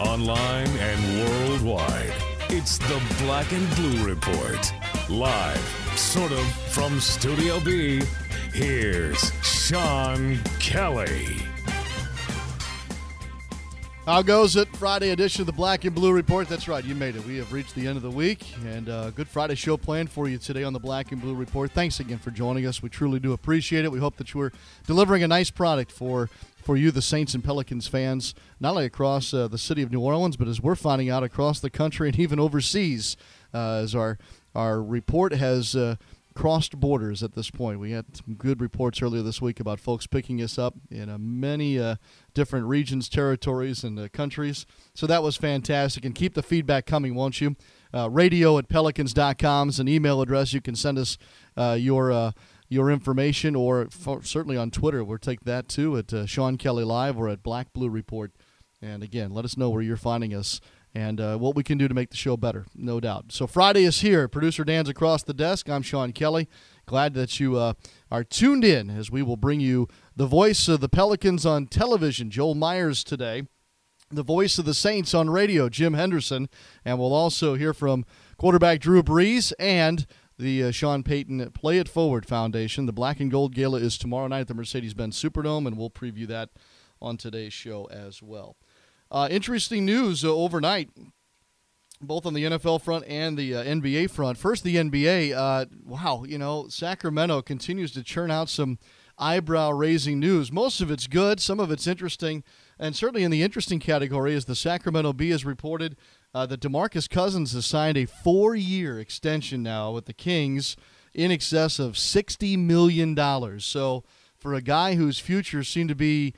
Online and worldwide, it's the Black and Blue Report. Live, sort of, from Studio B, here's Sean Kelly. How goes it? Friday edition of the Black and Blue Report. That's right, you made it. We have reached the end of the week, and uh, Good Friday show planned for you today on the Black and Blue Report. Thanks again for joining us. We truly do appreciate it. We hope that you are delivering a nice product for for you, the Saints and Pelicans fans, not only across uh, the city of New Orleans, but as we're finding out across the country and even overseas, uh, as our our report has. Uh, crossed borders at this point. We had some good reports earlier this week about folks picking us up in uh, many uh, different regions, territories, and uh, countries. So that was fantastic. And keep the feedback coming, won't you? Radio at pelicans.com is an email address. You can send us your. Your information, or f- certainly on Twitter, we'll take that too at uh, Sean Kelly Live or at Black Blue Report. And again, let us know where you're finding us and uh, what we can do to make the show better, no doubt. So Friday is here. Producer Dan's across the desk. I'm Sean Kelly. Glad that you uh, are tuned in as we will bring you the voice of the Pelicans on television, Joel Myers today, the voice of the Saints on radio, Jim Henderson, and we'll also hear from quarterback Drew Brees and the uh, Sean Payton Play It Forward Foundation. The Black and Gold Gala is tomorrow night at the Mercedes-Benz Superdome, and we'll preview that on today's show as well. Uh, interesting news uh, overnight, both on the NFL front and the uh, NBA front. First, the NBA. Uh, wow, you know, Sacramento continues to churn out some eyebrow raising news. Most of it's good, some of it's interesting. And certainly in the interesting category is the Sacramento Bee has reported uh, that DeMarcus Cousins has signed a four year extension now with the Kings in excess of $60 million. So for a guy whose future seemed to be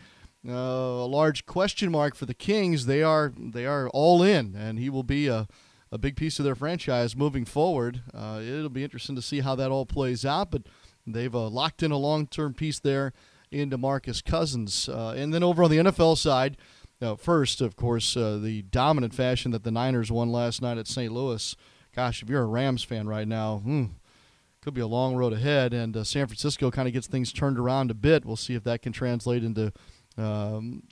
uh, a large question mark for the Kings. They are they are all in, and he will be a, a big piece of their franchise moving forward. Uh, it'll be interesting to see how that all plays out, but they've uh, locked in a long term piece there in DeMarcus Cousins. Uh, and then over on the NFL side, uh, first, of course, uh, the dominant fashion that the Niners won last night at St. Louis. Gosh, if you're a Rams fan right now, hmm, could be a long road ahead. And uh, San Francisco kind of gets things turned around a bit. We'll see if that can translate into um,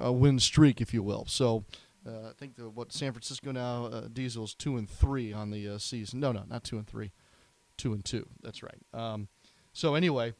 a win streak, if you will. So uh, I think the, what San Francisco now uh, Diesel's two and three on the uh, season. No, no, not two and three, two and two. That's right. Um, so anyway.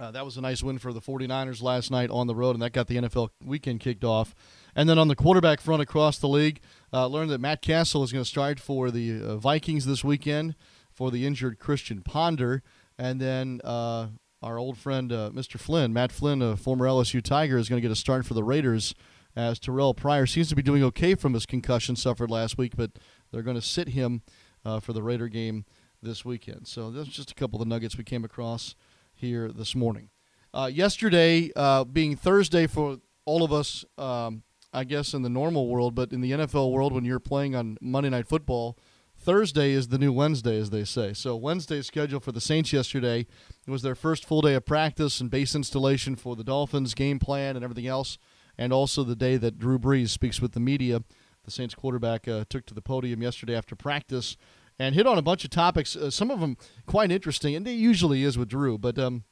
Uh, that was a nice win for the 49ers last night on the road, and that got the NFL weekend kicked off. And then on the quarterback front across the league, uh, learned that Matt Cassel is going to start for the uh, Vikings this weekend for the injured Christian Ponder. And then uh, our old friend uh, Mr. Flynn, Matt Flynn, a former LSU Tiger, is going to get a start for the Raiders as Terrelle Pryor seems to be doing okay from his concussion suffered last week, but they're going to sit him uh, for the Raider game this weekend. So that's just a couple of the nuggets we came across here this morning. Uh, yesterday, uh, being Thursday for all of us, um, I guess in the normal world, but in the NFL world, when you're playing on Monday Night Football, Thursday is the new Wednesday, as they say. So Wednesday's schedule for the Saints yesterday it was their first full day of practice and base installation for the Dolphins, game plan, and everything else, and also the day that Drew Brees speaks with the media. The Saints quarterback uh, took to the podium yesterday after practice and hit on a bunch of topics, uh, some of them quite interesting, and it usually is with Drew, but um,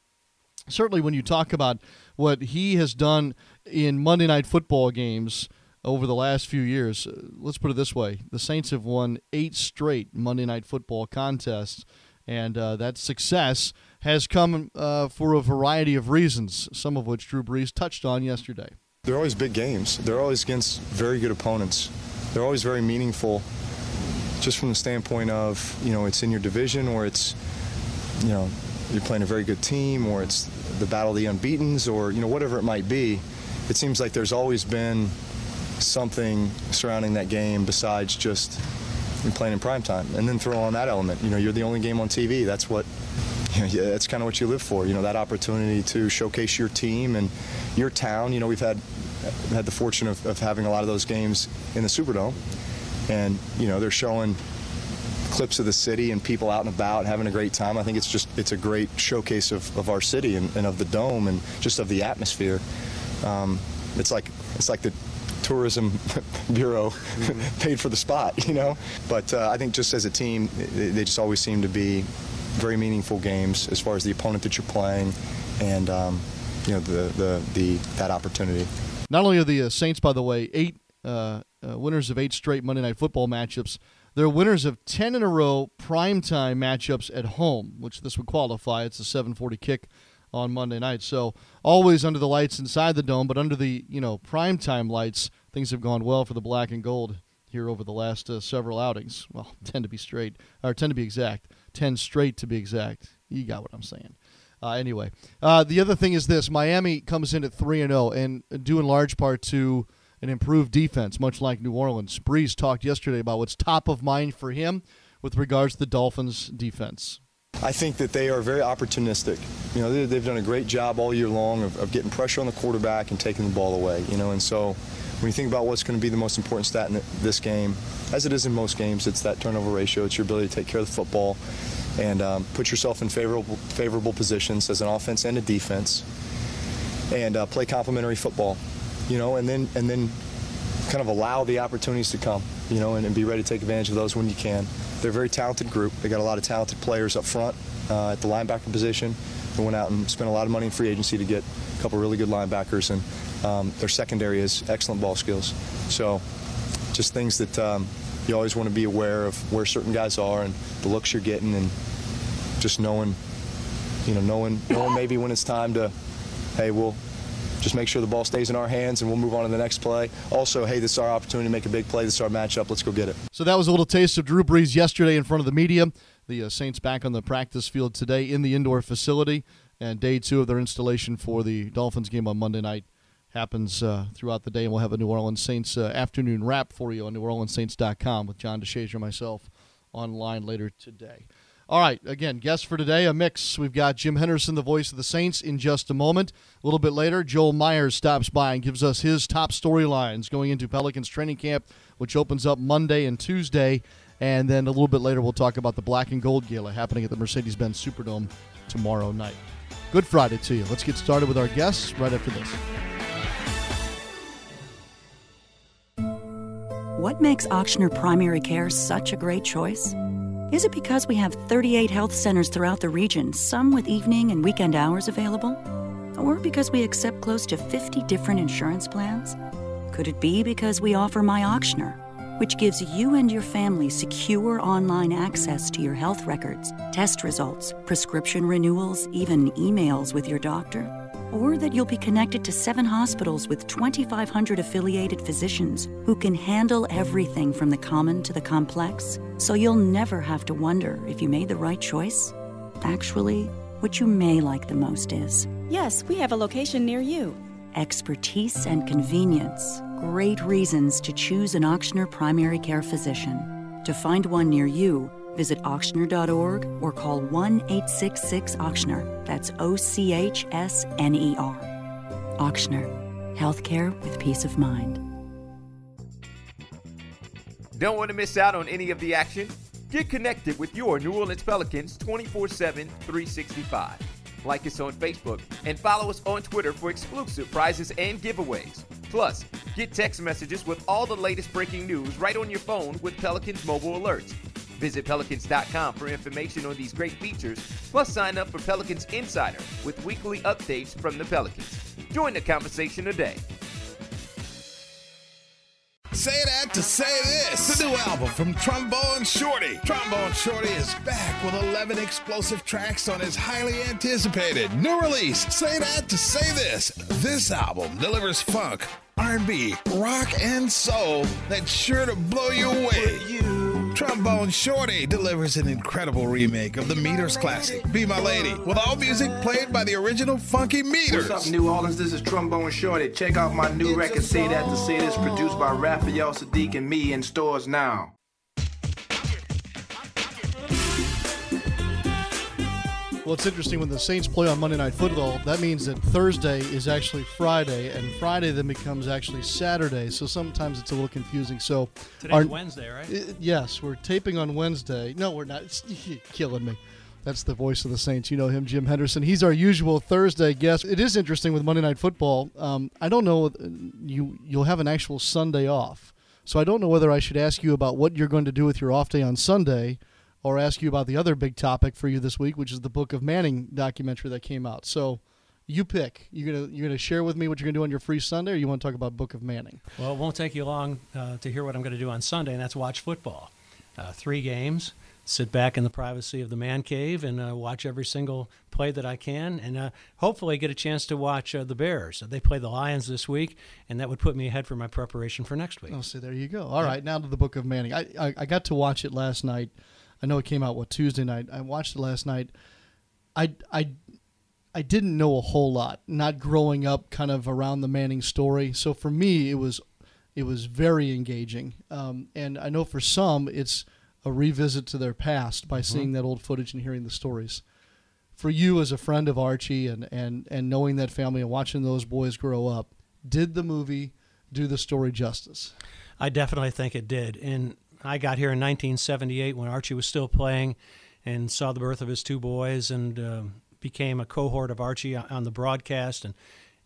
certainly when you talk about what he has done in Monday Night Football games over the last few years, uh, let's put it this way: the Saints have won eight straight Monday Night Football contests, and uh, that success has come uh, for a variety of reasons, some of which Drew Brees touched on yesterday. They're always big games. They're always against very good opponents. They're always very meaningful, just from the standpoint of you know it's in your division or it's you know you're playing a very good team or it's the battle of the unbeaten's or you know whatever it might be. It seems like there's always been something surrounding that game besides just playing in prime time, and then throw on that element. You know, you're the only game on TV. That's what you know, yeah, that's kind of what you live for. You know, that opportunity to showcase your team and your town. You know, we've had had the fortune of, of having a lot of those games in the Superdome, and you know they're showing clips of the city and people out and about having a great time. I think it's just it's a great showcase of, of our city and, and of the dome and just of the atmosphere. Um, it's like it's like the tourism bureau mm-hmm. paid for the spot, you know. But uh, I think just as a team, they, they, just always seem to be very meaningful games as far as the opponent that you're playing, and um, you know the, the the that opportunity. Not only are the uh, Saints, by the way, eight uh, uh winners of eight straight Monday Night Football matchups they're winners of 10 in a row primetime matchups at home, which this would qualify. It's a 740 kick on Monday night. So always under the lights inside the dome, but under the, you know, primetime lights, things have gone well for the black and gold here over the last uh, several outings. Well, 10 to be straight, or 10 to be exact. 10 straight to be exact. You got what I'm saying. Uh, anyway, uh, the other thing is this Miami comes in at 3 and 0, and due in large part to an improved defense, much like New Orleans. Brees talked yesterday about what's top of mind for him with regards to the Dolphins' defense. I think that they are very opportunistic. You know, they, have done a great job all year long of, of, getting pressure on the quarterback and taking the ball away. You know, and so when you think about what's going to be the most important stat in this game, as it is in most games, it's that turnover ratio. It's your ability to take care of the football and um, put yourself in favorable favorable positions as an offense and a defense, and uh, play complementary football you know, and then and then kind of allow the opportunities to come, you know, and, and, be ready to take advantage of those when you can. They're a very talented group. They got a lot of talented players up front uh, at the linebacker position. They went out and spent a lot of money in free agency to get a couple really good linebackers, and um, their secondary is excellent ball skills. So, just things that um, you always want to be aware of where certain guys are and the looks you're getting, and just knowing, you know, knowing, knowing maybe when it's time to, hey, we'll just make sure the ball stays in our hands and we'll move on to the next play. Also, hey, this is our opportunity to make a big play. This is our matchup. Let's go get it. So that was a little taste of Drew Brees yesterday in front of the media. The uh, Saints back on the practice field today in the indoor facility, and day two of their installation for the Dolphins game on Monday night happens uh, throughout the day, and we'll have a New Orleans Saints uh, afternoon wrap for you on NewOrleansSaints.com with John DeShazier and myself online later today. All right, again, guests for today, a mix. We've got Jim Henderson, the voice of the Saints, in just a moment. A little bit later, Joel Myers stops by and gives us his top storylines going into Pelicans training camp, which opens up Monday and Tuesday. And then a little bit later, we'll talk about the Black and Gold Gala happening at the Mercedes Benz Superdome tomorrow night. Good Friday to you. Let's get started with our guests right after this. What makes Ochsner Primary Care such a great choice? Is it because we have 38 health centers throughout the region, some with evening and weekend hours available? Or because we accept close to 50 different insurance plans? Could it be because we offer My Ochsner, which gives you and your family secure online access to your health records, test results, prescription renewals, even emails with your doctor? Or that you'll be connected to seven hospitals with 2,500 affiliated physicians who can handle everything from the common to the complex, so you'll never have to wonder if you made the right choice. Actually, what you may like the most is Yes, we have a location near you. Expertise and convenience. Great reasons to choose an Ochsner primary care physician. To find one near you, Visit Ochsner.org or call 1 866 Ochsner. That's O C H S N E R. Ochsner, healthcare with peace of mind. Don't want to miss out on any of the action? Get connected with your New Orleans Pelicans 24 7, 365. Like us on Facebook and follow us on Twitter for exclusive prizes and giveaways. Plus, get text messages with all the latest breaking news right on your phone with Pelicans mobile alerts Visit Pelicans.com for information on these great features, plus sign up for Pelicans Insider with weekly updates from the Pelicans. Join the conversation today. Say that to say this. The new album from Trombone Shorty. Trombone Shorty is back with 11 explosive tracks on his highly anticipated new release. Say that to say this. This album delivers funk, R&B, rock, and soul that's sure to blow you away. Trombone Shorty delivers an incredible remake of the Meters classic, Be My Lady, with all music played by the original Funky Meters. What's up, New Orleans? This is Trombone Shorty. Check out my new record, Say That to Say This, produced by Raphael Saadiq and me in stores now. Well, it's interesting when the Saints play on Monday Night Football. That means that Thursday is actually Friday, and Friday then becomes actually Saturday. So sometimes it's a little confusing. So today's our, Wednesday, right? Uh, yes, we're taping on Wednesday. No, we're not. It's killing me. That's the voice of the Saints. You know him, Jim Henderson. He's our usual Thursday guest. It is interesting with Monday Night Football. Um, I don't know you you'll have an actual Sunday off, so I don't know whether I should ask you about what you're going to do with your off day on Sunday or ask you about the other big topic for you this week, which is the Book of Manning documentary that came out. So you pick. You're gonna you're gonna share with me what you're gonna do on your free Sunday, or you want to talk about Book of Manning? Well, it won't take you long uh, to hear what I'm going to do on Sunday, and that's watch football. Uh, three games. Sit back in the privacy of the man cave and uh, watch every single play that I can, and uh, hopefully get a chance to watch uh, the Bears. They play the Lions this week, and that would put me ahead for my preparation for next week. Oh, so there you go. All yeah. right, now to the Book of Manning. I, I, I got to watch it last night. I know it came out what Tuesday night. I watched it last night. I I I didn't know a whole lot, not growing up kind of around the Manning story. So for me, it was it was very engaging. Um, and I know for some, it's a revisit to their past by mm-hmm. seeing that old footage and hearing the stories. For you, as a friend of Archie and, and, and knowing that family and watching those boys grow up, did the movie do the story justice? I definitely think it did. And I got here in 1978 when Archie was still playing and saw the birth of his two boys and uh, became a cohort of Archie on the broadcast and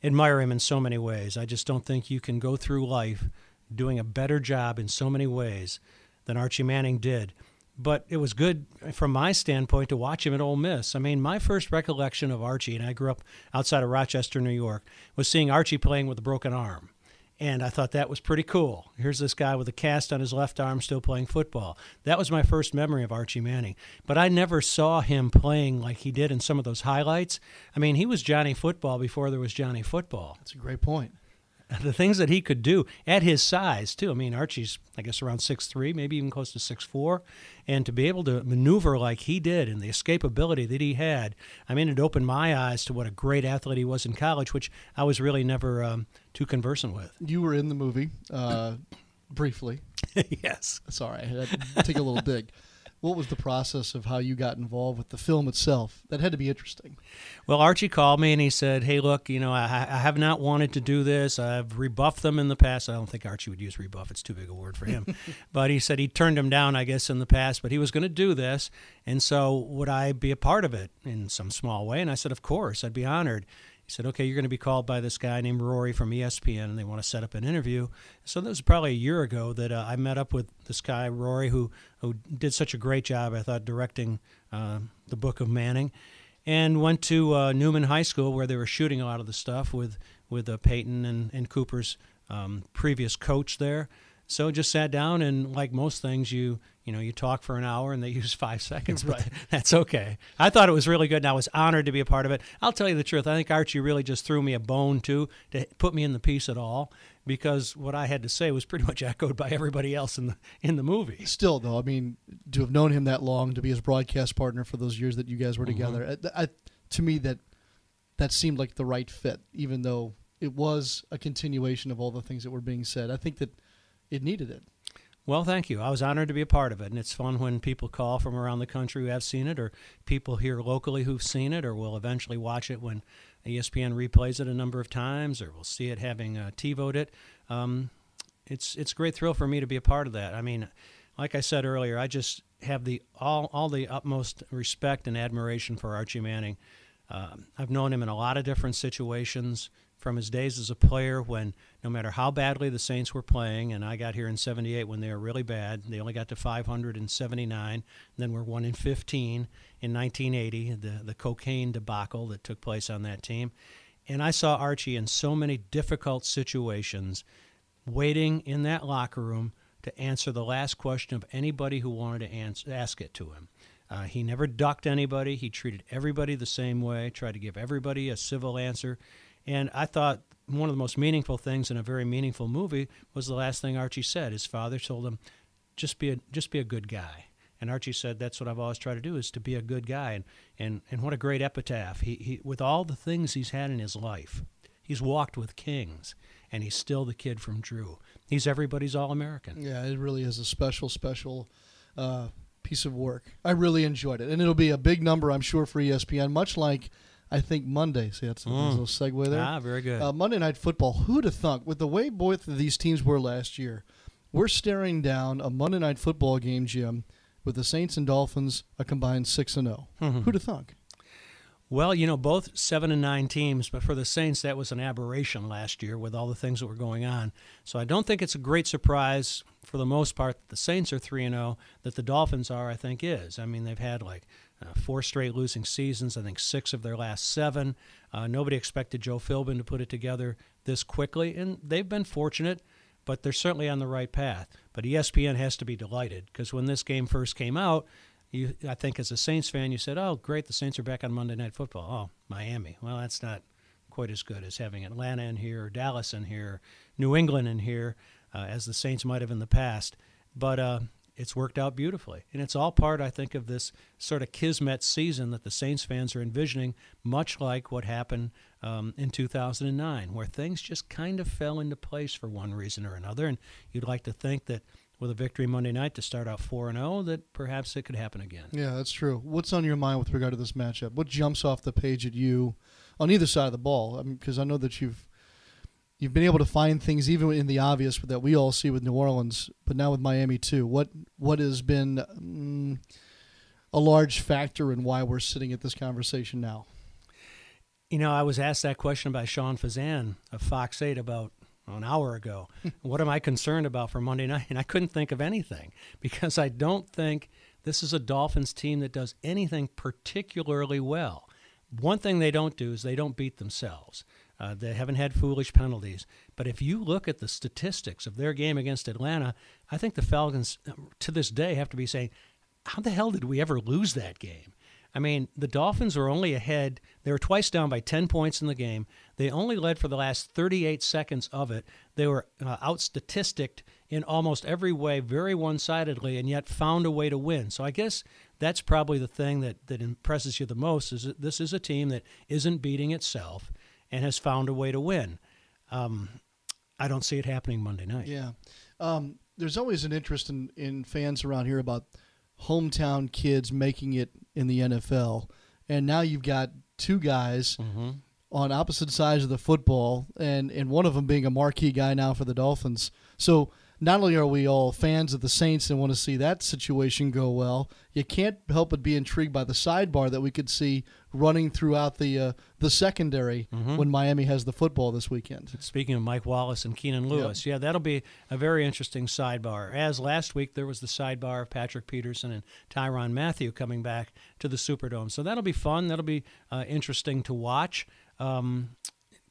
admire him in so many ways. I just don't think you can go through life doing a better job in so many ways than Archie Manning did. But it was good from my standpoint to watch him at Ole Miss. I mean, my first recollection of Archie, and I grew up outside of Rochester, New York, was seeing Archie playing with a broken arm. And I thought that was pretty cool. Here's this guy with a cast on his left arm still playing football. That was my first memory of Archie Manning. But I never saw him playing like he did in some of those highlights. I mean, he was Johnny Football before there was Johnny Football. That's a great point the things that he could do at his size too. I mean, Archie's I guess around six three, maybe even close to six four, and to be able to maneuver like he did and the escapability that he had, I mean, it opened my eyes to what a great athlete he was in college, which I was really never um, too conversant with. You were in the movie uh, briefly. yes. Sorry, I had to take a little dig what was the process of how you got involved with the film itself? That had to be interesting. Well, Archie called me and he said, "Hey, look, you know, I, I have not wanted to do this. I've rebuffed them in the past. I don't think Archie would use rebuff; it's too big a word for him. but he said he turned him down, I guess, in the past. But he was going to do this, and so would I be a part of it in some small way? And I said, of course, I'd be honored he said, okay, you're going to be called by this guy named Rory from ESPN, and they want to set up an interview. So that was probably a year ago that uh, I met up with this guy, Rory, who, who did such a great job, I thought, directing uh, the book of Manning, and went to uh, Newman High School where they were shooting a lot of the stuff with, with uh, Peyton and, and Cooper's um, previous coach there. So just sat down and like most things, you you know you talk for an hour and they use five seconds, but right. that's okay. I thought it was really good, and I was honored to be a part of it. I'll tell you the truth. I think Archie really just threw me a bone too to put me in the piece at all because what I had to say was pretty much echoed by everybody else in the in the movie. Still, though, I mean, to have known him that long, to be his broadcast partner for those years that you guys were mm-hmm. together, I, I, to me that that seemed like the right fit, even though it was a continuation of all the things that were being said. I think that it needed it. Well, thank you. I was honored to be a part of it, and it's fun when people call from around the country who have seen it, or people here locally who've seen it, or will eventually watch it when ESPN replays it a number of times, or will see it having uh, TiVoed it. Um, it's it's a great thrill for me to be a part of that. I mean, like I said earlier, I just have the all all the utmost respect and admiration for Archie Manning. Uh, I've known him in a lot of different situations from his days as a player when no matter how badly the Saints were playing, and I got here in 78 when they were really bad, they only got to 579, and then were 1 in 15 in 1980, the, the cocaine debacle that took place on that team. And I saw Archie in so many difficult situations, waiting in that locker room to answer the last question of anybody who wanted to answer, ask it to him. Uh, he never ducked anybody. He treated everybody the same way, tried to give everybody a civil answer. And I thought one of the most meaningful things in a very meaningful movie was the last thing Archie said. His father told him, "Just be a just be a good guy." And Archie said, "That's what I've always tried to do is to be a good guy." And and, and what a great epitaph! He, he with all the things he's had in his life, he's walked with kings, and he's still the kid from Drew. He's everybody's all American. Yeah, it really is a special, special. Uh, piece of work. I really enjoyed it, and it'll be a big number, I'm sure, for ESPN. Much like I think Monday. See, that's a Mm. little segue there. Ah, very good. Uh, Monday Night Football. Who'd have thunk? With the way both of these teams were last year, we're staring down a Monday Night Football game, Jim, with the Saints and Dolphins a combined six and zero. Mhm. Who'd have thunk? Well, you know, both seven and nine teams, but for the Saints, that was an aberration last year with all the things that were going on. So I don't think it's a great surprise for the most part that the Saints are three and zero. That the Dolphins are, I think, is. I mean, they've had like uh, four straight losing seasons. I think six of their last seven. Uh, nobody expected Joe Philbin to put it together this quickly, and they've been fortunate. But they're certainly on the right path. But ESPN has to be delighted because when this game first came out, you, I think as a Saints fan, you said, "Oh, great, the Saints are back on Monday Night Football." Oh, Miami. Well, that's not quite as good as having Atlanta in here, or Dallas in here, New England in here, uh, as the Saints might have in the past. But uh, it's worked out beautifully, and it's all part, I think, of this sort of kismet season that the Saints fans are envisioning, much like what happened um, in 2009, where things just kind of fell into place for one reason or another. And you'd like to think that with a victory Monday night to start out 4 and 0 that perhaps it could happen again. Yeah, that's true. What's on your mind with regard to this matchup? What jumps off the page at you on either side of the ball? Because I, know that you've you've been able to find things even in the obvious that we all see with New Orleans, but now with Miami too. What what has been mm, a large factor in why we're sitting at this conversation now? You know, I was asked that question by Sean Fazende of Fox 8 about an hour ago. what am I concerned about for Monday night? And I couldn't think of anything because I don't think this is a Dolphins team that does anything particularly well. One thing they don't do is they don't beat themselves. Uh, they haven't had foolish penalties. But if you look at the statistics of their game against Atlanta, I think the Falcons, uh, to this day, have to be saying, how the hell did we ever lose that game? I mean, the Dolphins were only ahead. They were twice down by 10 points in the game. They only led for the last 38 seconds of it. They were uh, out statisticked in almost every way, very one sidedly, and yet found a way to win. So I guess that's probably the thing that, that impresses you the most is that this is a team that isn't beating itself and has found a way to win. Um, I don't see it happening Monday night. Yeah. Um, there's always an interest in, in fans around here about hometown kids making it in the NFL. And now you've got two guys Mm-hmm. on opposite sides of the football, and, and one of them being a marquee guy now for the Dolphins. So not only are we all fans of the Saints and want to see that situation go well, you can't help but be intrigued by the sidebar that we could see running throughout the uh, the secondary Mhm. when Miami has the football this weekend. Speaking of Mike Wallace and Keenan Lewis, yeah, that'll be a very interesting sidebar. As last week there was the sidebar of Patrick Peterson and Tyrann Mathieu coming back to the Superdome, so that'll be fun. That'll be uh, interesting to watch. Um,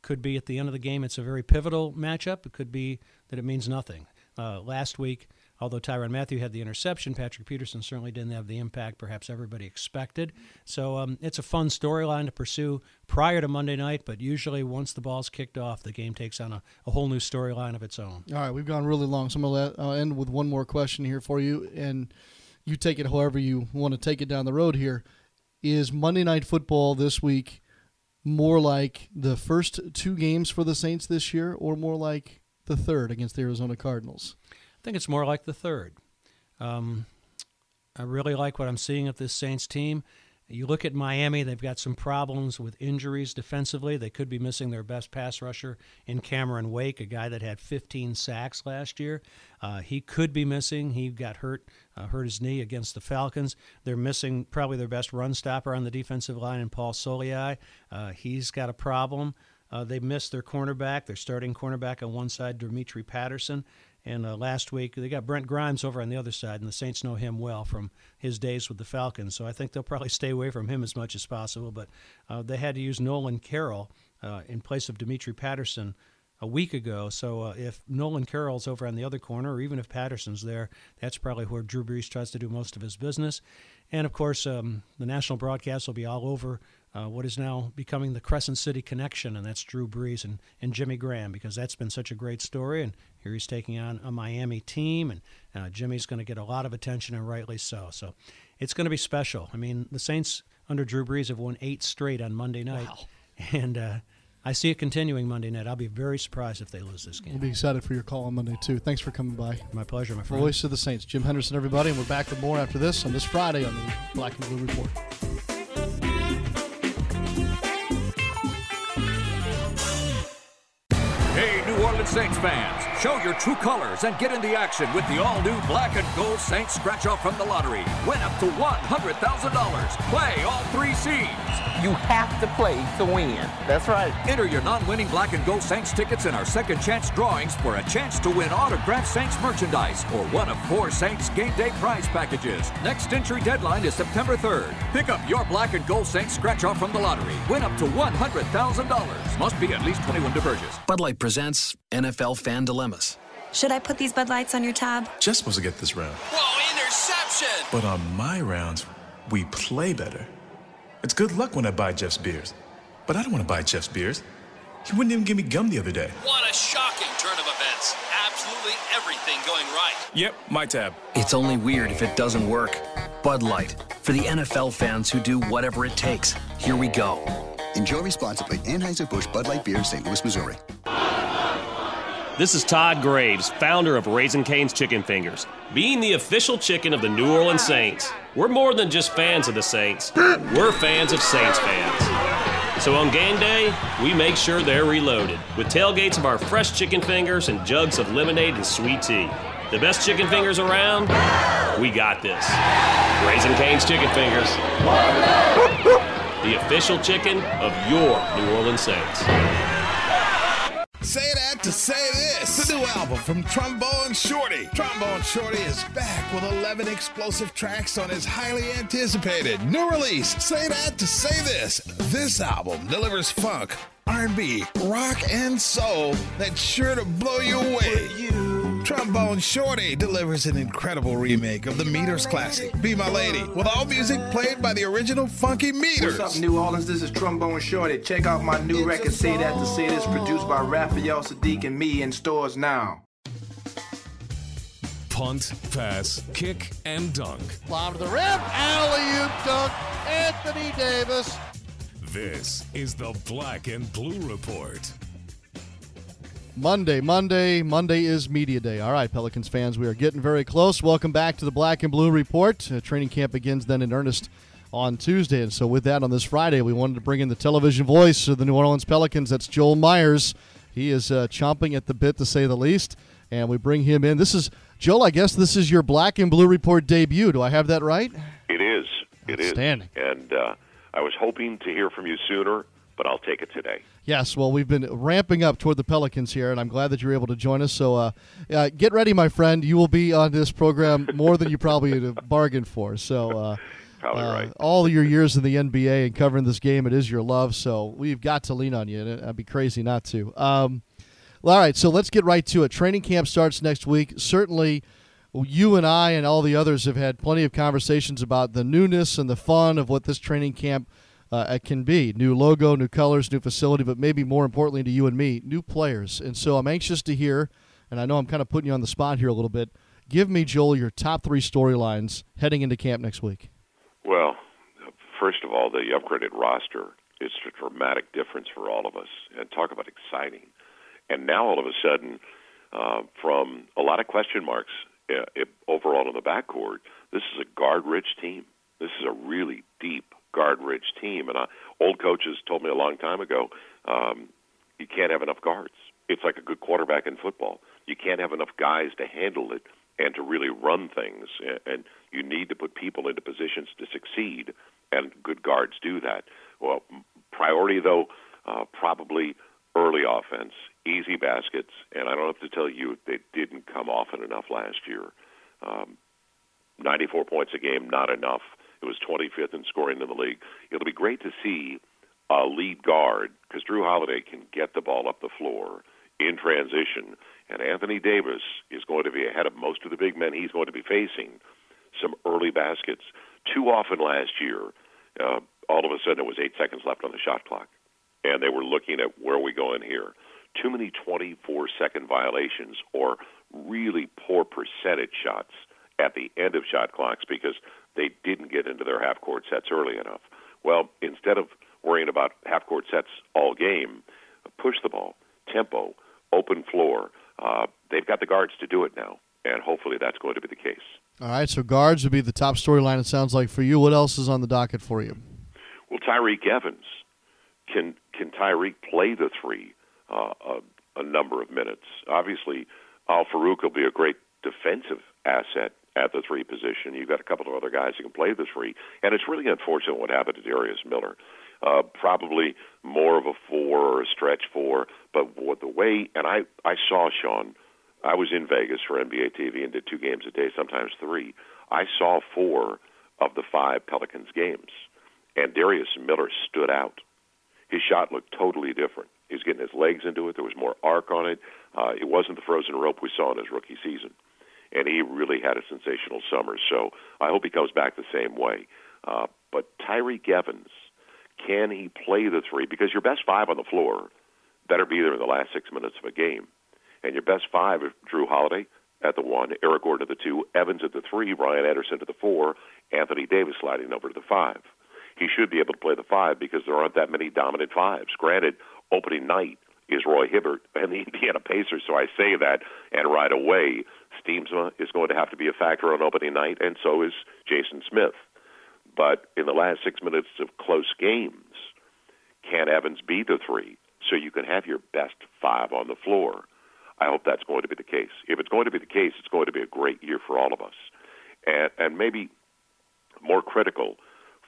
could be at the end of the game. It's a very pivotal matchup. It could be that it means nothing. Uh, last week, although Tyrann Mathieu had the interception, Patrick Peterson certainly didn't have the impact perhaps everybody expected. So um, it's a fun storyline to pursue prior to Monday night, but usually once the ball's kicked off, the game takes on a, a whole new storyline of its own. All right, we've gone really long, so I'm going to uh, end with one more question here for you, and you take it however you want to take it down the road here. Is Monday Night Football this week more like the first two games for the Saints this year, or more like the third against the Arizona Cardinals? I think it's more like the third. Um, I really like what I'm seeing of this Saints team. You look at Miami, they've got some problems with injuries defensively. They could be missing their best pass rusher in Cameron Wake, a guy that had 15 sacks last year. Uh, he could be missing. He got hurt, uh, hurt his knee against the Falcons. They're missing probably their best run stopper on the defensive line in Paul Soliai. Uh, he's got a problem. Uh, they missed their cornerback, their starting cornerback on one side, Dimitri Patterson. And uh, last week, they got Brent Grimes over on the other side, and the Saints know him well from his days with the Falcons. So I think they'll probably stay away from him as much as possible. But uh, they had to use Nolan Carroll uh, in place of Dimitri Patterson a week ago. So uh, if Nolan Carroll's over on the other corner, or even if Patterson's there, that's probably where Drew Brees tries to do most of his business. And of course, um, the national broadcast will be all over uh, what is now becoming the Crescent City connection, and that's Drew Brees and, and Jimmy Graham, because that's been such a great story. And here he's taking on a Miami team, and uh, Jimmy's going to get a lot of attention, and rightly so. So it's going to be special. I mean, the Saints under Drew Brees have won eight straight on Monday night, and uh, I see it continuing Monday night. I'll be very surprised if they lose this game. We'll be excited for your call on Monday, too. Thanks for coming by. My pleasure, my friend. Voice of the Saints, Jim Henderson, everybody, and we're back with more after this on this Friday on the Black and Blue Report. Hey, Orleans Saints fans, show your true colors and get in the action with the all-new black and gold Saints scratch-off from the lottery. Win up to $100,000. Play all three seeds. You have to play to win. That's right. Enter your non-winning black and gold Saints tickets in our second chance drawings for a chance to win autographed Saints merchandise or one of four Saints game day prize packages. Next entry deadline is September 3rd. Pick up your black and gold Saints scratch off from the lottery. Win up to $100,000. Must be at least 21 to purchase. Bud Light presents NFL Fan Dilemmas. Should I put these Bud Lights on your tab? Just supposed to get this round. Whoa, interception! But on my rounds, we play better. It's good luck when I buy Jeff's beers. But I don't want to buy Jeff's beers. He wouldn't even give me gum the other day. What a shocking turn of events. Absolutely everything going right. Yep, my tab. It's only weird if it doesn't work. Bud Light. For the NFL fans who do whatever it takes. Here we go. Enjoy responsibly. Anheuser-Busch Bud Light Beer, St. Louis, Missouri. This is Todd Graves, founder of Raising Cane's Chicken Fingers. Being the official chicken of the New Orleans Saints, we're more than just fans of the Saints. We're fans of Saints fans. So on game day, we make sure they're reloaded with tailgates of our fresh chicken fingers and jugs of lemonade and sweet tea. The best chicken fingers around? We got this. Raising Cane's Chicken Fingers. The official chicken of your New Orleans Saints. Say that to say this. The new album from Trombone Shorty. Trombone Shorty is back with 11 explosive tracks on his highly anticipated new release. Say that to say this. This album delivers funk, R&B, rock, and soul that's sure to blow you away. Trombone Shorty delivers an incredible remake of the Meters classic, Be My Lady, with all music played by the original Funky Meters. What's up, New Orleans? This is Trombone Shorty. Check out my new record, Say That to Say This, produced by Raphael Saadiq and me in stores now. Punt, pass, kick, and dunk. Lob to the rim, alley oop dunk, Anthony Davis. This is the Black and Blue Report. Monday, Monday, Monday is Media Day. All right, Pelicans fans, we are getting very close. Welcome back to the Black and Blue Report. Uh, training camp begins then in earnest on Tuesday. And so, with that, on this Friday, we wanted to bring in the television voice of the New Orleans Pelicans. That's Joel Myers. He is uh, chomping at the bit, to say the least. And we bring him in. This is, Joel, I guess this is your Black and Blue Report debut. Do I have that right? It is. It is. Outstanding. And uh, I was hoping to hear from you sooner, but I'll take it today. Yes, well, we've been ramping up toward the Pelicans here, and I'm glad that you're able to join us. So uh, uh, get ready, my friend. You will be on this program more than you probably bargained for. So, uh, probably uh, right. all your years in the NBA and covering this game, it is your love. So we've got to lean on you. and I'd be crazy not to. Um, all right, so let's get right to it. Training camp starts next week. Certainly, you and I and all the others have had plenty of conversations about the newness and the fun of what this training camp uh, it can be. New logo, new colors, new facility, but maybe more importantly to you and me, new players. And so I'm anxious to hear, and I know I'm kind of putting you on the spot here a little bit. Give me, Joel, your top three storylines heading into camp next week. Well, first of all, the upgraded roster is a dramatic difference for all of us. And talk about exciting. And now all of a sudden, uh, from a lot of question marks uh, overall in the backcourt, this is a guard-rich team. This is a really deep guard-rich team. And uh, old coaches told me a long time ago, um, you can't have enough guards. It's like a good quarterback in football. You can't have enough guys to handle it and to really run things. And you need to put people into positions to succeed, and good guards do that. Well, priority though, uh, probably early offense, easy baskets, and I don't have to tell you they didn't come often enough last year. Um, 94 points a game, not enough. It was 25th in scoring in the league. It'll be great to see a lead guard because Jrue Holiday can get the ball up the floor in transition, and Anthony Davis is going to be ahead of most of the big men he's going to be facing. Some early baskets. Too often last year, uh, all of a sudden it was eight seconds left on the shot clock, and they were looking at where are we going here. Too many 24 second violations or really poor percentage shots at the end of shot clocks because they didn't get into their half court sets early enough. Well, instead of worrying about half court sets all game, push the ball, tempo, open floor. Uh, they've got the guards to do it now, and hopefully that's going to be the case. All right, so guards would be the top storyline. It sounds like for you. What else is on the docket for you? Well, Tyreke Evans can can Tyreke play the three uh, a, a number of minutes? Obviously, Al-Farouq will be a great defensive asset at the three position. You've got a couple of other guys who can play the three, and it's really unfortunate what happened to Darius Miller. Uh, probably more of a four or a stretch four, but what the way and I I saw Sean. I was in Vegas for NBA TV and did two games a day, sometimes three. I saw four of the five Pelicans games, and Darius Miller stood out. His shot looked totally different. He was getting his legs into it. There was more arc on it. Uh, it wasn't the frozen rope we saw in his rookie season and he really had a sensational summer. So I hope he comes back the same way. Uh, but Tyreke Evans, can he play the three? Because your best five on the floor better be there in the last six minutes of a game. And your best five Jrue Holiday at the one, Eric Gordon at the two, Evans at the three, Ryan Anderson at the four, Anthony Davis sliding over to the five. He should be able to play the five because there aren't that many dominant fives. Granted, opening night is Roy Hibbert and the Indiana Pacers, so I say that, and right away Stiemsma is going to have to be a factor on opening night, and so is Jason Smith. But in the last six minutes of close games, can Evans be the three so you can have your best five on the floor? I hope that's going to be the case. If it's going to be the case, it's going to be a great year for all of us. And, and maybe more critical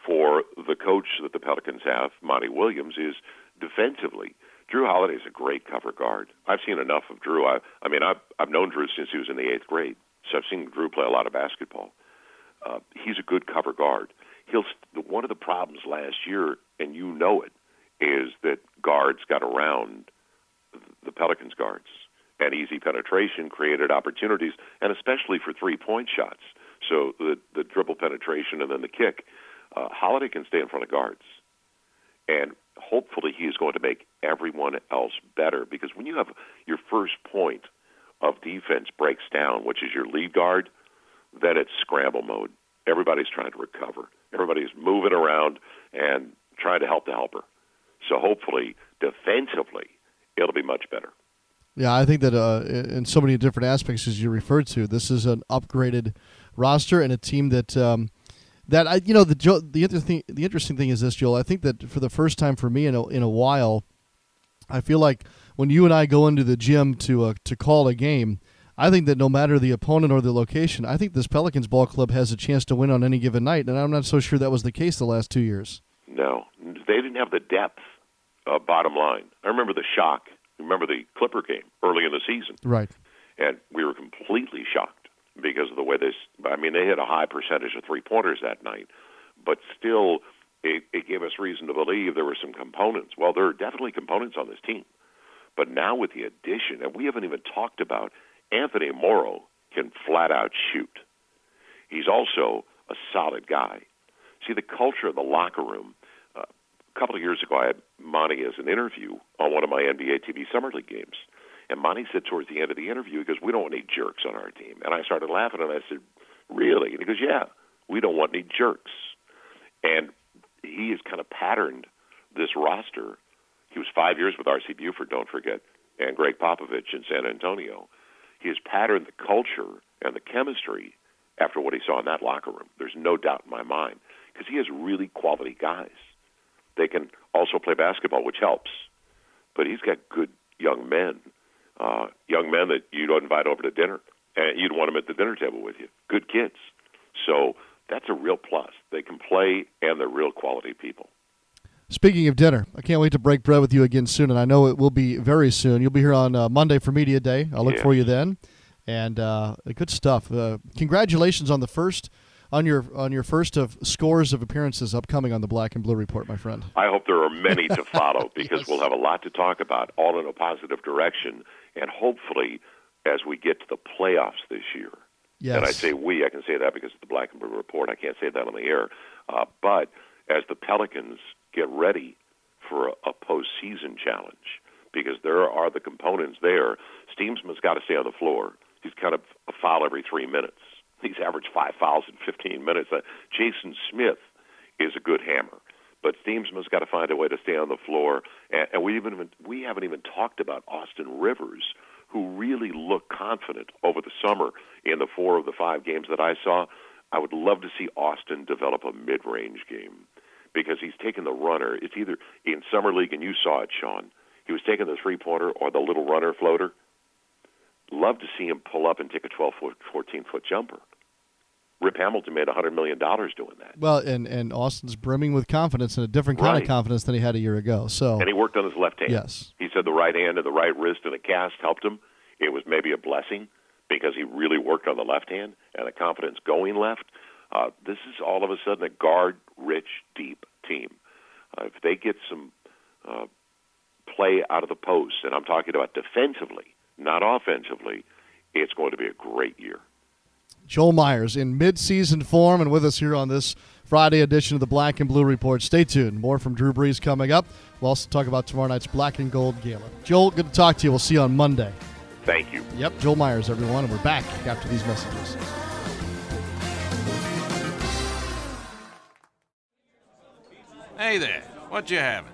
for the coach that the Pelicans have, Monty Williams, is defensively Jrue Holiday is a great cover guard. I've seen enough of Jrue. I, I mean, I've I've known Jrue since he was in the eighth grade, so I've seen Jrue play a lot of basketball. Uh, he's a good cover guard. He'll one of the problems last year, and you know it, is that guards got around the Pelicans guards, and easy penetration created opportunities, and especially for three point shots. So the the dribble penetration and then the kick. Uh, Holiday can stay in front of guards, and hopefully he is going to make everyone else better because when you have your first point of defense breaks down, which is your lead guard, then it's scramble mode. Everybody's trying to recover. Everybody's moving around and trying to help the helper. So hopefully, defensively, it'll be much better. Yeah, I think that uh, in so many different aspects, as you referred to, this is an upgraded roster and a team that um, that I, you know, the the interesting the interesting thing is this, Joel. I think that for the first time for me in a, in a while, I feel like when you and I go into the gym to uh, to call a game, I think that no matter the opponent or the location, I think this Pelicans ball club has a chance to win on any given night, and I'm not so sure that was the case the last two years. No, they didn't have the depth. Uh, bottom line, I remember the shock. Remember the Clipper game early in the season, right? And we were completely shocked because of the way this. I mean, they hit a high percentage of three pointers that night, but still, it, it gave us reason to believe there were some components. Well, there are definitely components on this team, but now with the addition, and we haven't even talked about Anthony Morrow can flat out shoot. He's also a solid guy. See, the culture of the locker room. Uh, a couple of years ago, I had Monty as an interview on one of my NBA TV Summer League games and Monty said towards the end of the interview, he goes, "We don't want any jerks on our team." And I started laughing, and I said, "Really?" And he goes, "Yeah, we don't want any jerks." And he has kind of patterned this roster. He was five years with R.C. Buford, don't forget, and Gregg Popovich in San Antonio. He has patterned the culture and the chemistry after what he saw in that locker room. There's no doubt in my mind because he has really quality guys. They can also play basketball, which helps, but he's got good young men uh, young men that you'd invite over to dinner, and you'd want them at the dinner table with you. Good kids. So that's a real plus. They can play, and they're real quality people. Speaking of dinner, I can't wait to break bread with you again soon, and I know it will be very soon. You'll be here on uh, Monday for Media Day. I'll look yeah. for you then. And uh, good stuff. Uh, congratulations on the first on your on your first of scores of appearances upcoming on the Black and Blue Report, my friend. I hope there are many to follow because yes. we'll have a lot to talk about, all in a positive direction, and hopefully, as we get to the playoffs this year. Yes. And I say we, I can say that because of the Black and Blue Report. I can't say that on the air. Uh, but as the Pelicans get ready for a, a postseason challenge, because there are the components there, Stiemsma's got to stay on the floor. He's kind of a foul every three minutes. He's averaged five fouls in 15 minutes. Uh, Jason Smith is a good hammer. But Stiemsma's got to find a way to stay on the floor. And, and we even we haven't even talked about Austin Rivers, who really looked confident over the summer in the four of the five games that I saw. I would love to see Austin develop a mid-range game because he's taken the runner. It's either in summer league, and you saw it, Sean. He was taking the three-pointer or the little runner floater. Love to see him pull up and take a 12 foot, 14 foot jumper. Rip Hamilton made $100 million doing that. Well, and, and Austin's brimming with confidence and a different kind Right. of confidence than he had a year ago. So And he worked on his left hand. Yes. He said the right hand and the right wrist and a cast helped him. It was maybe a blessing because he really worked on the left hand and the confidence going left. Uh, this is all of a sudden a guard rich, deep team. Uh, if they get some uh, play out of the post, and I'm talking about defensively, not offensively, it's going to be a great year. Joel Meyers in mid-season form and with us here on this Friday edition of the Black and Blue Report. Stay tuned. More from Drew Brees coming up. We'll also talk about tomorrow night's Black and Gold Gala. Joel, good to talk to you. We'll see you on Monday. Thank you. Yep, Joel Meyers, everyone, and we're back after these messages. Hey there, what you having?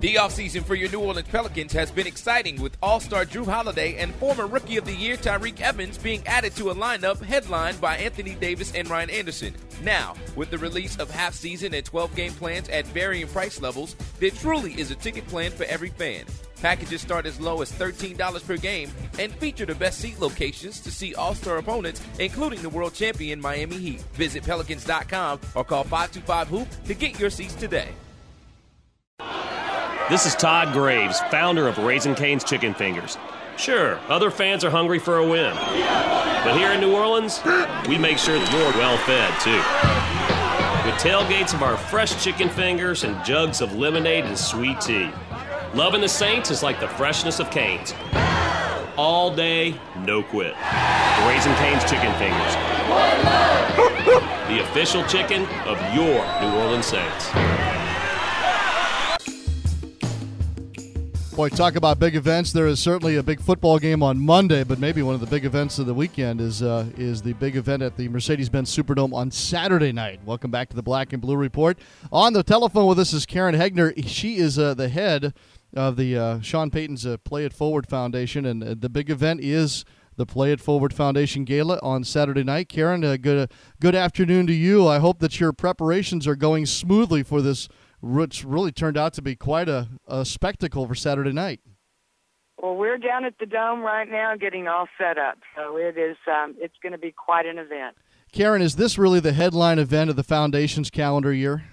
The offseason for your New Orleans Pelicans has been exciting with All Star Jrue Holiday and former Rookie of the Year Tyreke Evans being added to a lineup headlined by Anthony Davis and Ryan Anderson. Now, with the release of half season and 12 game plans at varying price levels, there truly is a ticket plan for every fan. Packages start as low as $13 per game and feature the best seat locations to see all star opponents, including the world champion Miami Heat. Visit Pelicans.com or call 525 Hoop to get your seats today. This is Todd Graves, founder of Raising Cane's Chicken Fingers. Sure, other fans are hungry for a win. But here in New Orleans, we make sure that you're well fed, too. With tailgates of our fresh chicken fingers and jugs of lemonade and sweet tea. Loving the Saints is like the freshness of Cane's. All day, no quit. Raising Cane's Chicken Fingers. The official chicken of your New Orleans Saints. Boy, talk about big events. There is certainly a big football game on Monday, but maybe one of the big events of the weekend is uh, is the big event at the Mercedes-Benz Superdome on Saturday night. Welcome back to the Black and Blue Report. On the telephone with us is Karen Hegner. She is uh, the head of the uh, Sean Payton's uh, Play It Forward Foundation, and uh, the big event is the Play It Forward Foundation Gala on Saturday night. Karen, uh, good good afternoon to you. I hope that your preparations are going smoothly for this which really turned out to be quite a, a spectacle for Saturday night. Well, we're down at the dome right now, getting all set up. So it is. Um, it's going to be quite an event. Karen, is this really the headline event of the foundation's calendar year?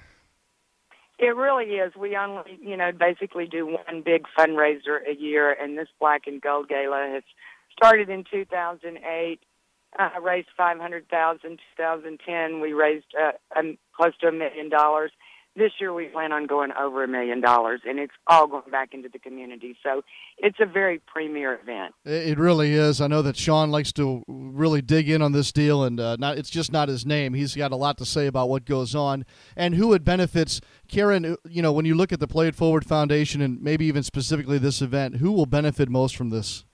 It really is. We only, you know, basically do one big fundraiser a year, and this Black and Gold Gala has started in 2008. Uh, raised 500,000. 2010, we raised uh, um, close to a million dollars. This year, we plan on going over a million dollars, and it's all going back into the community. So it's a very premier event. It really is. I know that Sean likes to really dig in on this deal, and uh, not it's just not his name. He's got a lot to say about what goes on and who it benefits. Karen, you know, when you look at the Play It Forward Foundation and maybe even specifically this event, who will benefit most from this?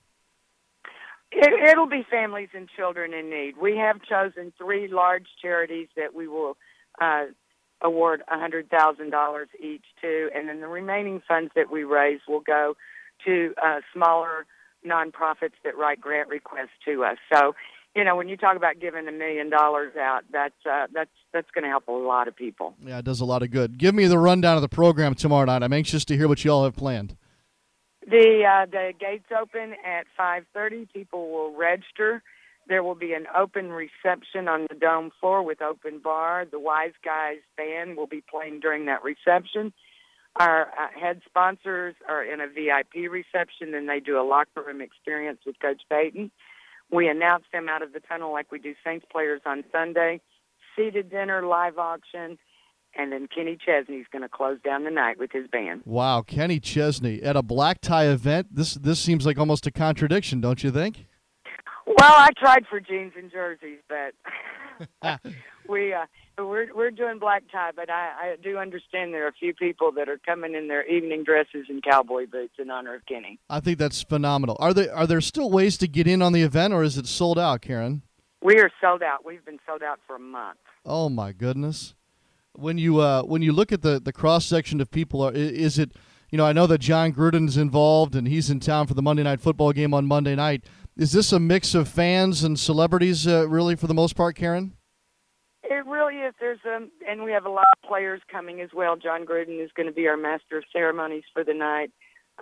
It, it'll be families and children in need. We have chosen three large charities that we will uh, award $100,000 each to, and then the remaining funds that we raise will go to uh, smaller nonprofits that write grant requests to us. So you know, when you talk about giving a million dollars out, that's uh, that's that's going to help a lot of people. Yeah, it does a lot of good. Give me the rundown of the program tomorrow night. I'm anxious to hear what you all have planned. The uh, the gates open at 5:30. People will register. There will be an open reception on the dome floor with open bar. The Wise Guys band will be playing during that reception. Our uh, head sponsors are in a VIP reception, and they do a locker room experience with Coach Payton. We announce them out of the tunnel like we do Saints players on Sunday. Seated dinner, live auction, and then Kenny Chesney's going to close down the night with his band. Wow, Kenny Chesney at a black tie event. This this seems like almost a contradiction, don't you think? Well, I tried for jeans and jerseys, but we uh, we're we're doing black tie. But I, I do understand there are a few people that are coming in their evening dresses and cowboy boots in honor of Kenny. I think that's phenomenal. Are there are there still ways to get in on the event, or is it sold out, Karen? We are sold out. We've been sold out for a month. Oh my goodness! When you uh, when you look at the the cross section of people, are, is it you know I know that Jon Gruden's involved and he's in town for the Monday night football game on Monday night. Is this a mix of fans and celebrities, uh, really, for the most part, Karen? It really is. There's um, and we have a lot of players coming as well. Jon Gruden is going to be our master of ceremonies for the night.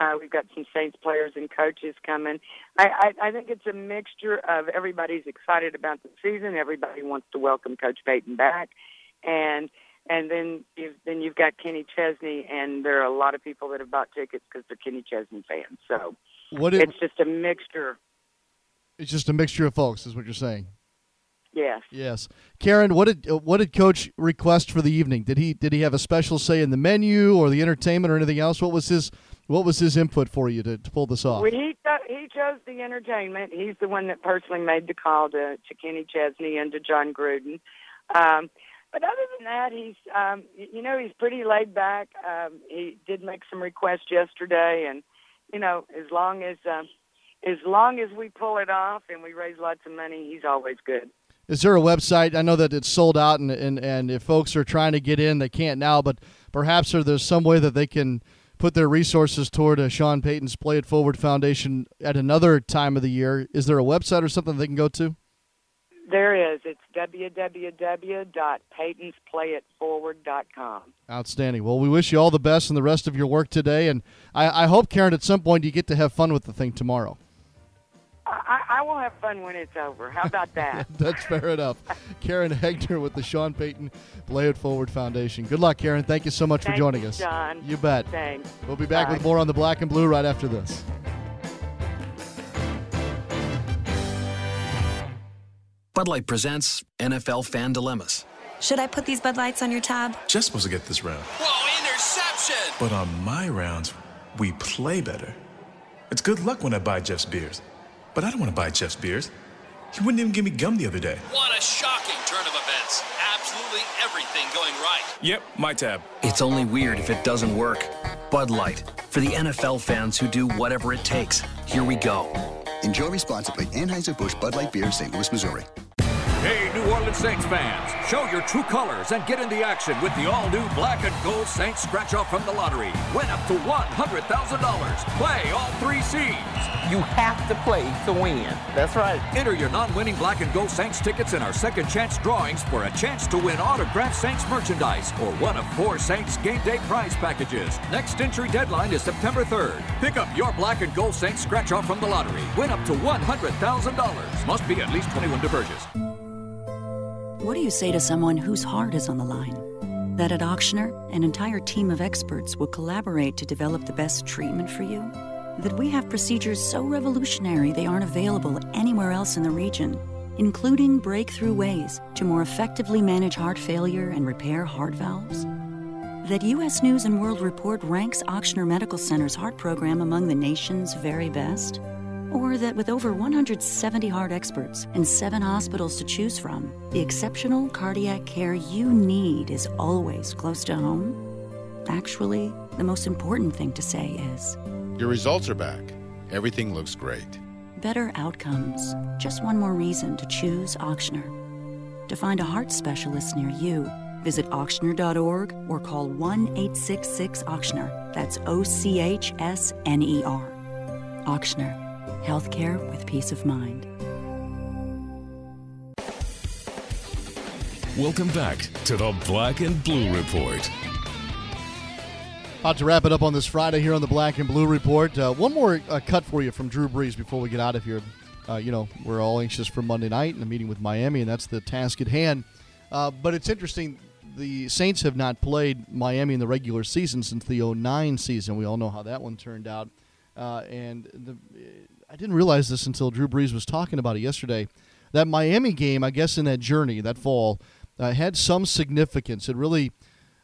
Uh, we've got some Saints players and coaches coming. I, I, I think it's a mixture of everybody's excited about the season. Everybody wants to welcome Coach Payton back, and and then you've, then you've got Kenny Chesney, and there are a lot of people that have bought tickets because they're Kenny Chesney fans. So What it- it's just a mixture. It's just a mixture of folks, is what you're saying. Yes. Yes, Karen. What did what did Coach request for the evening? Did he did he have a special say in the menu or the entertainment or anything else? What was his what was his input for you to, to pull this off? Well, he he chose the entertainment. He's the one that personally made the call to, to Kenny Chesney and to Jon Gruden. Um, but other than that, he's um, you know he's pretty laid back. Um, he did make some requests yesterday, and you know as long as um, as long as we pull it off and we raise lots of money, he's always good. Is there a website? I know that it's sold out, and, and, and if folks are trying to get in, they can't now. But perhaps are there's some way that they can put their resources toward uh, Sean Payton's Play It Forward Foundation at another time of the year. Is there a website or something they can go to? There is. It's www.paytonsplayitforward.com. Outstanding. Well, we wish you all the best in the rest of your work today, and I, I hope Karen at some point you get to have fun with the thing tomorrow. I, I will have fun when it's over. How about that? That's fair enough. Karen Hegner with the Sean Payton Play It Forward Foundation. Good luck, Karen. Thank you so much Thank for joining you, us. John. You bet. Thanks. We'll be back Bye. with more on the Black and Blue right after this. Bud Light presents NFL Fan Dilemmas. Should I put these Bud Lights on your tab? Just supposed to get this round. Whoa, interception! But on my rounds, we play better. It's good luck when I buy Jeff's beers. But I don't want to buy Jeff's beers. He wouldn't even give me gum the other day. What a shocking turn of events. Absolutely everything going right. Yep, my tab. It's only weird if it doesn't work. Bud Light, for the NFL fans who do whatever it takes. Here we go. Enjoy responsibly. Anheuser-Busch Bud Light Beer, St. Louis, Missouri. Hey, New Orleans Saints fans, show your true colors and get in the action with the all-new black and gold Saints scratch off from the lottery. Win up to $100,000. Play all three seeds. You have to play to win. That's right. Enter your non-winning black and gold Saints tickets in our second chance drawings for a chance to win autographed Saints merchandise or one of four Saints game day prize packages. Next entry deadline is September 3rd. Pick up your black and gold Saints scratch off from the lottery. Win up to $100,000. Must be at least 21 to purchase. What do you say to someone whose heart is on the line? That at Ochsner, an entire team of experts will collaborate to develop the best treatment for you? That we have procedures so revolutionary they aren't available anywhere else in the region, including breakthrough ways to more effectively manage heart failure and repair heart valves? That U.S. News and World Report ranks Ochsner Medical Center's heart program among the nation's very best? Or that with over 170 heart experts and seven hospitals to choose from, the exceptional cardiac care you need is always close to home? Actually, the most important thing to say is Your results are back. Everything looks great. better outcomes. Just one more reason to choose Ochsner. To find a heart specialist near you, visit ochsner.org or call 1 866 Ochsner. That's O C H S N E R. Ochsner. Healthcare with peace of mind. Welcome back to the Black and Blue Report. About to wrap it up on this Friday here on the Black and Blue Report. Uh, one more uh, cut for you from Drew Brees before we get out of here. Uh, you know, we're all anxious for Monday night and a meeting with Miami, and that's the task at hand. Uh, but it's interesting. The Saints have not played Miami in the regular season since the 09 season. We all know how that one turned out. Uh, and the, I didn't realize this until Drew Brees was talking about it yesterday. That Miami game, I guess, in that journey, that fall, uh, had some significance. It really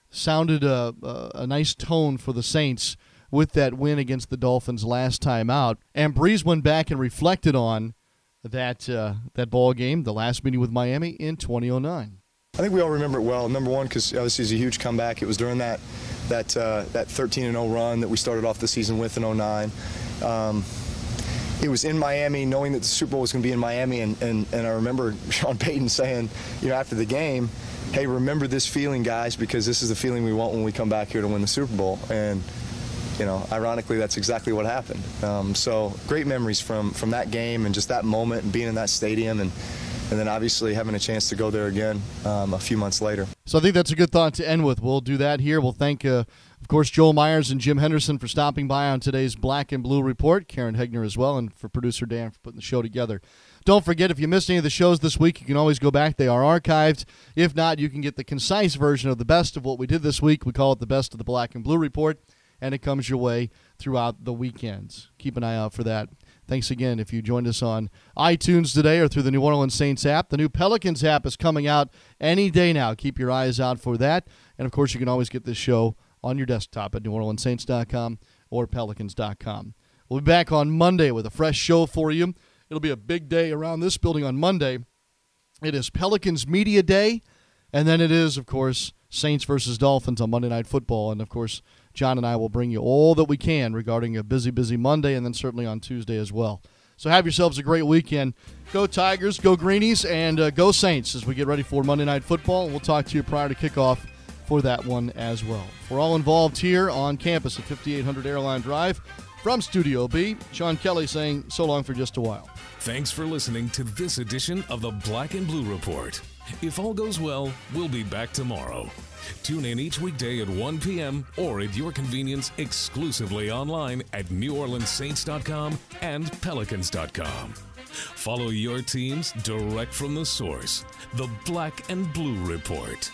sounded a, a, a, nice tone for the Saints with that win against the Dolphins last time out. And Brees went back and reflected on that uh, that ball game, the last meeting with Miami in 2009. I think we all remember it well. Number one, because obviously it's a huge comeback. It was during that that uh, that 13 and 0 run that we started off the season with in 09. Um, it was in Miami, knowing that the Super Bowl was going to be in Miami, and, and, and I remember Sean Payton saying, you know, after the game, hey, remember this feeling, guys, because this is the feeling we want when we come back here to win the Super Bowl. And, you know, ironically, that's exactly what happened. Um, so great memories from, from that game and just that moment and being in that stadium and, and then obviously having a chance to go there again um, a few months later. So I think that's a good thought to end with. We'll do that here. We'll thank, uh, of course, Joel Meyers and Jim Henderson for stopping by on today's Black and Blue Report, Karen Hegner as well, and for producer Dan for putting the show together. Don't forget, if you missed any of the shows this week, you can always go back. They are archived. If not, you can get the concise version of the best of what we did this week. We call it the Best of the Black and Blue Report, and it comes your way throughout the weekends. Keep an eye out for that. Thanks again if you joined us on iTunes today or through the New Orleans Saints app. The new Pelicans app is coming out any day now. Keep your eyes out for that. And of course, you can always get this show on your desktop at NewOrleansSaints.com or Pelicans.com. We'll be back on Monday with a fresh show for you. It'll be a big day around this building on Monday. It is Pelicans Media Day, and then it is, of course, Saints versus Dolphins on Monday Night Football. And of course, John and I will bring you all that we can regarding a busy, busy Monday, and then certainly on Tuesday as well. So have yourselves a great weekend. Go Tigers, go Greenies, and uh, go Saints as we get ready for Monday Night Football. We'll talk to you prior to kickoff for that one as well. We're all involved here on campus at 5800 Airline Drive. From Studio B, Sean Kelly saying so long for just a while. Thanks for listening to this edition of the Black and Blue Report. If all goes well, we'll be back tomorrow. Tune in each weekday at 1 p.m. or at your convenience exclusively online at NewOrleansSaints.com and Pelicans.com. Follow your teams direct from the source. The Black and Blue Report.